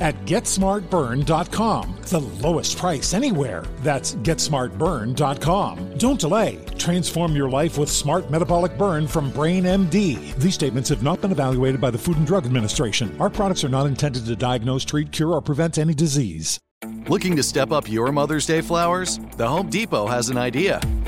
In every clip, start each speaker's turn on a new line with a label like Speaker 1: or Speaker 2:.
Speaker 1: at GetSmartBurn.com. The lowest price anywhere. That's GetSmartBurn.com. Don't delay. Transform your life with Smart Metabolic Burn from Brain MD. These statements have not been evaluated by the Food and Drug Administration. Our products are not intended to diagnose, treat, cure, or prevent any disease.
Speaker 2: Looking to step up your Mother's Day flowers? The Home Depot has an idea.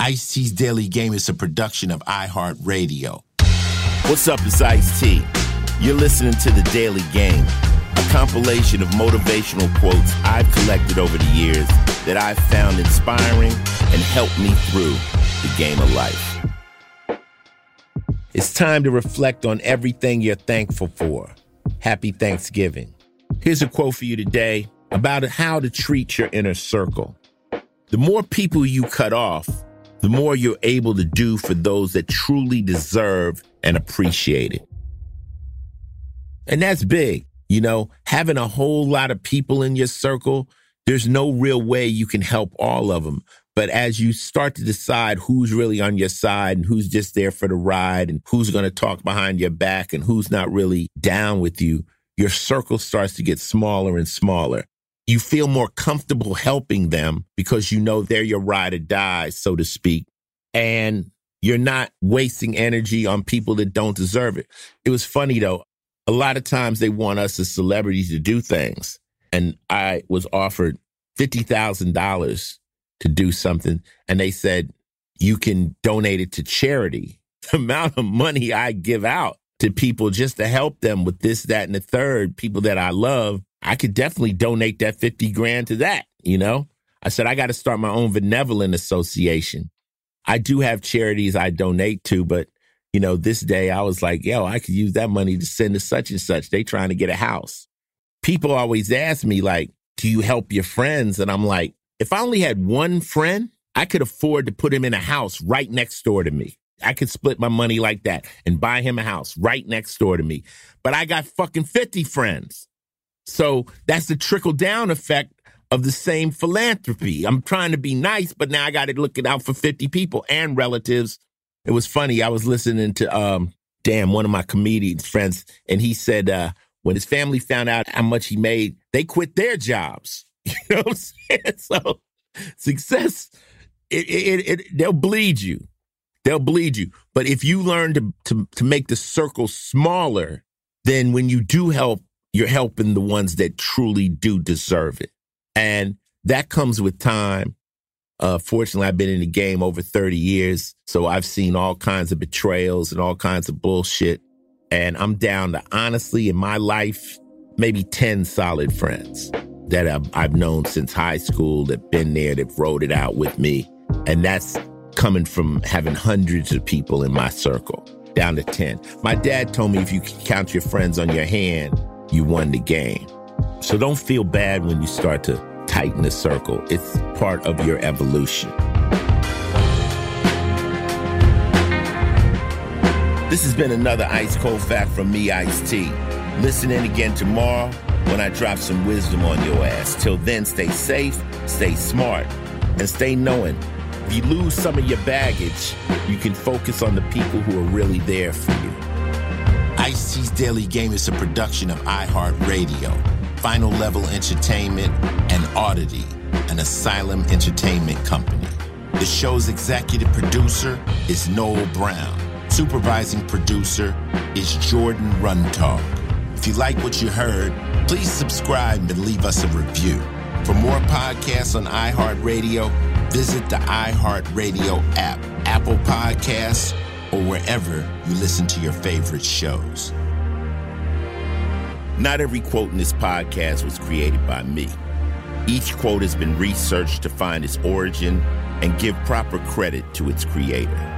Speaker 3: Ice T's Daily Game is a production of iHeartRadio. What's up, it's Ice T. You're listening to The Daily Game, a compilation of motivational quotes I've collected over the years that I've found inspiring and helped me through the game of life. It's time to reflect on everything you're thankful for. Happy Thanksgiving. Here's a quote for you today about how to treat your inner circle. The more people you cut off, the more you're able to do for those that truly deserve and appreciate it. And that's big. You know, having a whole lot of people in your circle, there's no real way you can help all of them. But as you start to decide who's really on your side and who's just there for the ride and who's going to talk behind your back and who's not really down with you, your circle starts to get smaller and smaller. You feel more comfortable helping them because you know they're your ride or die, so to speak. And you're not wasting energy on people that don't deserve it. It was funny though. A lot of times they want us as celebrities to do things. And I was offered $50,000 to do something. And they said, you can donate it to charity. The amount of money I give out to people just to help them with this, that, and the third, people that I love, I could definitely donate that 50 grand to that, you know? I said, I got to start my own benevolent association. I do have charities I donate to, but you know, this day I was like, yo, I could use that money to send to such and such. They trying to get a house. People always ask me, like, do you help your friends? And I'm like, if I only had one friend, I could afford to put him in a house right next door to me. I could split my money like that and buy him a house right next door to me. But I got fucking 50 friends. So that's the trickle down effect of the same philanthropy. I'm trying to be nice, but now I got to look it out for 50 people and relatives. It was funny. I was listening to, um, damn, one of my comedian friends, and he said, uh, when his family found out how much he made, they quit their jobs. You know what I'm saying? So success, it, it, it, they'll bleed you. They'll bleed you. But if you learn to, to, to make the circle smaller, then when you do help, you're helping the ones that truly do deserve it. And that comes with time. Uh, fortunately, I've been in the game over 30 years. So I've seen all kinds of betrayals and all kinds of bullshit. And I'm down to honestly, in my life, maybe 10 solid friends that I've, I've known since high school that have been there, that wrote it out with me. And that's coming from having hundreds of people in my circle down to 10. My dad told me if you count your friends on your hand, you won the game. So don't feel bad when you start to tighten the circle. It's part of your evolution. This has been another Ice Cold Fact from me, Ice T. Listen in again tomorrow when I drop some wisdom on your ass. Till then, stay safe, stay smart, and stay knowing. If you lose some of your baggage, you can focus on the people who are really there for you. Ice T's Daily Game is a production of iHeartRadio, Final Level Entertainment, and Oddity, an Asylum Entertainment company. The show's executive producer is Noel Brown. Supervising producer is Jordan Runtagh. If you like what you heard, please subscribe and leave us a review. For more podcasts on iHeartRadio, visit the iHeartRadio app, Apple Podcasts, or wherever you listen to your favorite shows. Not every quote in this podcast was created by me. Each quote has been researched to find its origin and give proper credit to its creator.